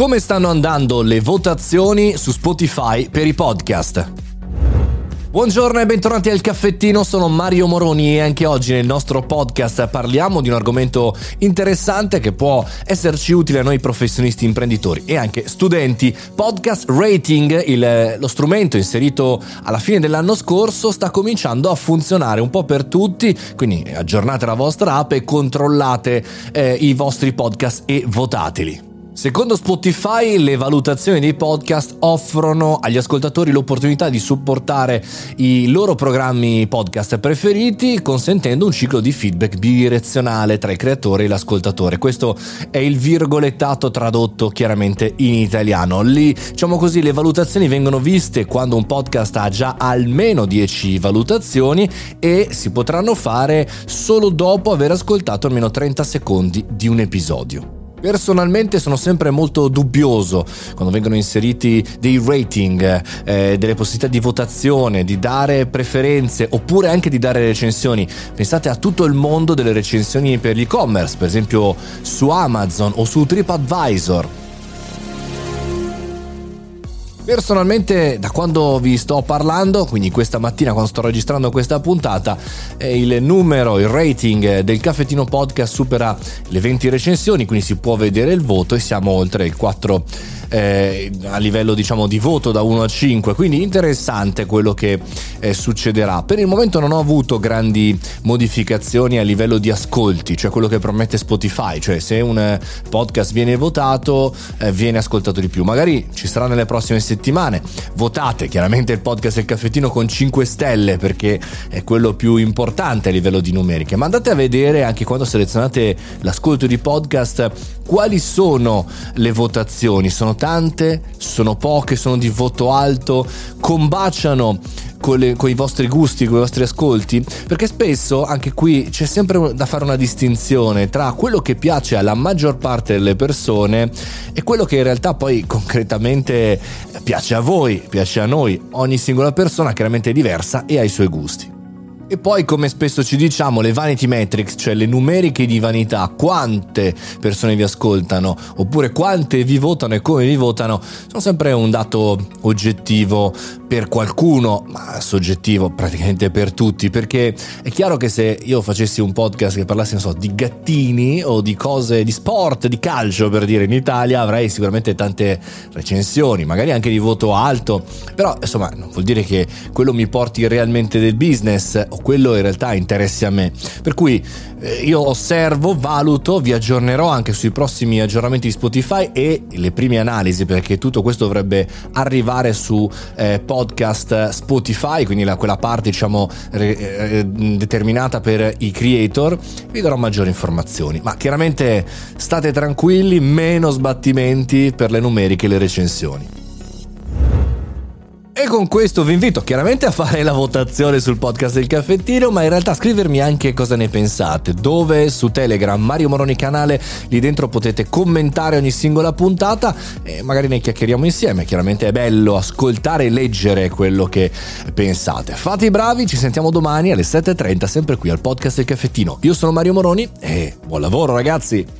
Come stanno andando le votazioni su Spotify per i podcast? Buongiorno e bentornati al caffettino, sono Mario Moroni e anche oggi nel nostro podcast parliamo di un argomento interessante che può esserci utile a noi professionisti imprenditori e anche studenti. Podcast Rating, il, lo strumento inserito alla fine dell'anno scorso, sta cominciando a funzionare un po' per tutti, quindi aggiornate la vostra app e controllate eh, i vostri podcast e votateli. Secondo Spotify le valutazioni dei podcast offrono agli ascoltatori l'opportunità di supportare i loro programmi podcast preferiti consentendo un ciclo di feedback bidirezionale tra il creatore e l'ascoltatore. Questo è il virgolettato tradotto chiaramente in italiano. Lì, diciamo così, le valutazioni vengono viste quando un podcast ha già almeno 10 valutazioni e si potranno fare solo dopo aver ascoltato almeno 30 secondi di un episodio. Personalmente sono sempre molto dubbioso quando vengono inseriti dei rating, eh, delle possibilità di votazione, di dare preferenze oppure anche di dare recensioni. Pensate a tutto il mondo delle recensioni per l'e-commerce, per esempio su Amazon o su TripAdvisor. Personalmente, da quando vi sto parlando, quindi questa mattina quando sto registrando questa puntata, il numero, il rating del caffettino podcast supera le 20 recensioni, quindi si può vedere il voto e siamo oltre il 4 eh, a livello diciamo di voto da 1 a 5 quindi interessante quello che eh, succederà. Per il momento non ho avuto grandi modificazioni a livello di ascolti cioè quello che promette Spotify. Cioè se un podcast viene votato eh, viene ascoltato di più. Magari ci sarà nelle prossime settimane. Votate chiaramente il podcast e il caffettino con 5 stelle perché è quello più importante a livello di numeriche. Ma andate a vedere anche quando selezionate l'ascolto di podcast quali sono le votazioni. Sono tante, sono poche, sono di voto alto, combaciano con, le, con, i vostri gusti, con i vostri ascolti, perché spesso anche qui c'è sempre da fare una distinzione tra quello che piace alla maggior parte delle persone e quello che in realtà poi concretamente piace a voi, piace a noi. Ogni singola persona chiaramente è diversa e ha i suoi gusti. E poi, come spesso ci diciamo, le vanity metrics, cioè le numeriche di vanità, quante persone vi ascoltano, oppure quante vi votano e come vi votano, sono sempre un dato oggettivo per qualcuno, ma soggettivo praticamente per tutti, perché è chiaro che se io facessi un podcast che parlasse, non so, di gattini o di cose di sport, di calcio per dire in Italia, avrei sicuramente tante recensioni, magari anche di voto alto, però insomma non vuol dire che quello mi porti realmente del business quello in realtà interessi a me. Per cui eh, io osservo, valuto, vi aggiornerò anche sui prossimi aggiornamenti di Spotify e le prime analisi perché tutto questo dovrebbe arrivare su eh, podcast Spotify, quindi la, quella parte diciamo re, eh, determinata per i creator, vi darò maggiori informazioni. Ma chiaramente state tranquilli, meno sbattimenti per le numeriche e le recensioni. E con questo vi invito chiaramente a fare la votazione sul podcast del caffettino, ma in realtà scrivermi anche cosa ne pensate. Dove su Telegram, Mario Moroni canale, lì dentro potete commentare ogni singola puntata e magari ne chiacchieriamo insieme. Chiaramente è bello ascoltare e leggere quello che pensate. Fate i bravi, ci sentiamo domani alle 7.30 sempre qui al podcast del caffettino. Io sono Mario Moroni e buon lavoro ragazzi!